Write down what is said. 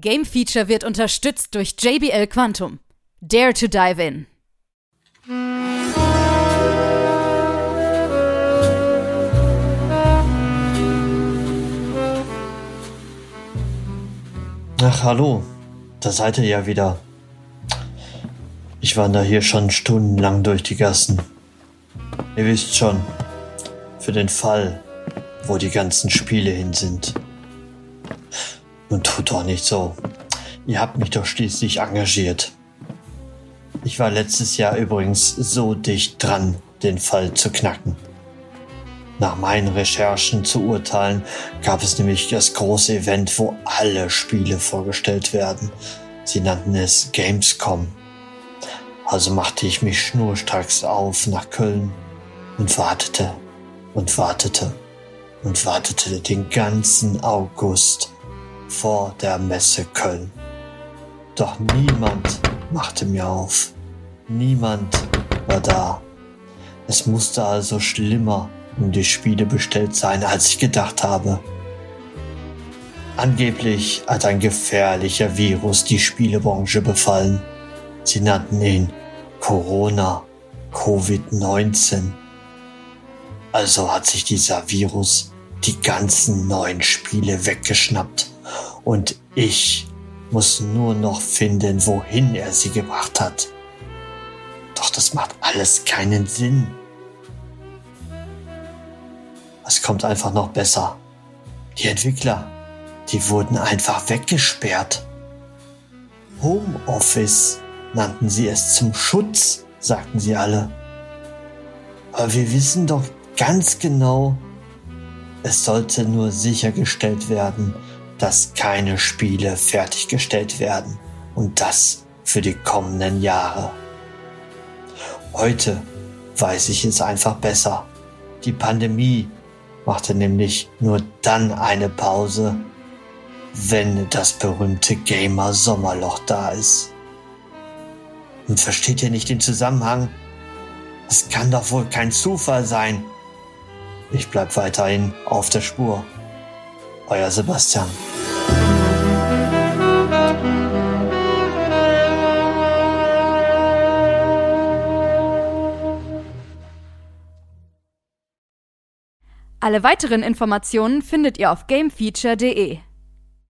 Game Feature wird unterstützt durch JBL Quantum. Dare to dive in. Ach, hallo. Da seid ihr ja wieder. Ich wandere hier schon stundenlang durch die Gassen. Ihr wisst schon, für den Fall, wo die ganzen Spiele hin sind. Nun tut doch nicht so. Ihr habt mich doch schließlich engagiert. Ich war letztes Jahr übrigens so dicht dran, den Fall zu knacken. Nach meinen Recherchen zu urteilen, gab es nämlich das große Event, wo alle Spiele vorgestellt werden. Sie nannten es Gamescom. Also machte ich mich schnurstracks auf nach Köln und wartete und wartete und wartete den ganzen August vor der Messe Köln. Doch niemand machte mir auf. Niemand war da. Es musste also schlimmer um die Spiele bestellt sein, als ich gedacht habe. Angeblich hat ein gefährlicher Virus die Spielebranche befallen. Sie nannten ihn Corona, Covid-19. Also hat sich dieser Virus die ganzen neuen Spiele weggeschnappt und ich muss nur noch finden, wohin er sie gebracht hat. Doch das macht alles keinen Sinn. Es kommt einfach noch besser. Die Entwickler, die wurden einfach weggesperrt. Homeoffice nannten sie es zum Schutz, sagten sie alle. Aber wir wissen doch ganz genau, es sollte nur sichergestellt werden, dass keine Spiele fertiggestellt werden und das für die kommenden Jahre. Heute weiß ich es einfach besser. Die Pandemie machte nämlich nur dann eine Pause, wenn das berühmte Gamer-Sommerloch da ist. Und versteht ihr nicht den Zusammenhang? Es kann doch wohl kein Zufall sein. Ich bleib weiterhin auf der Spur. Euer Sebastian. Alle weiteren Informationen findet ihr auf gamefeature.de.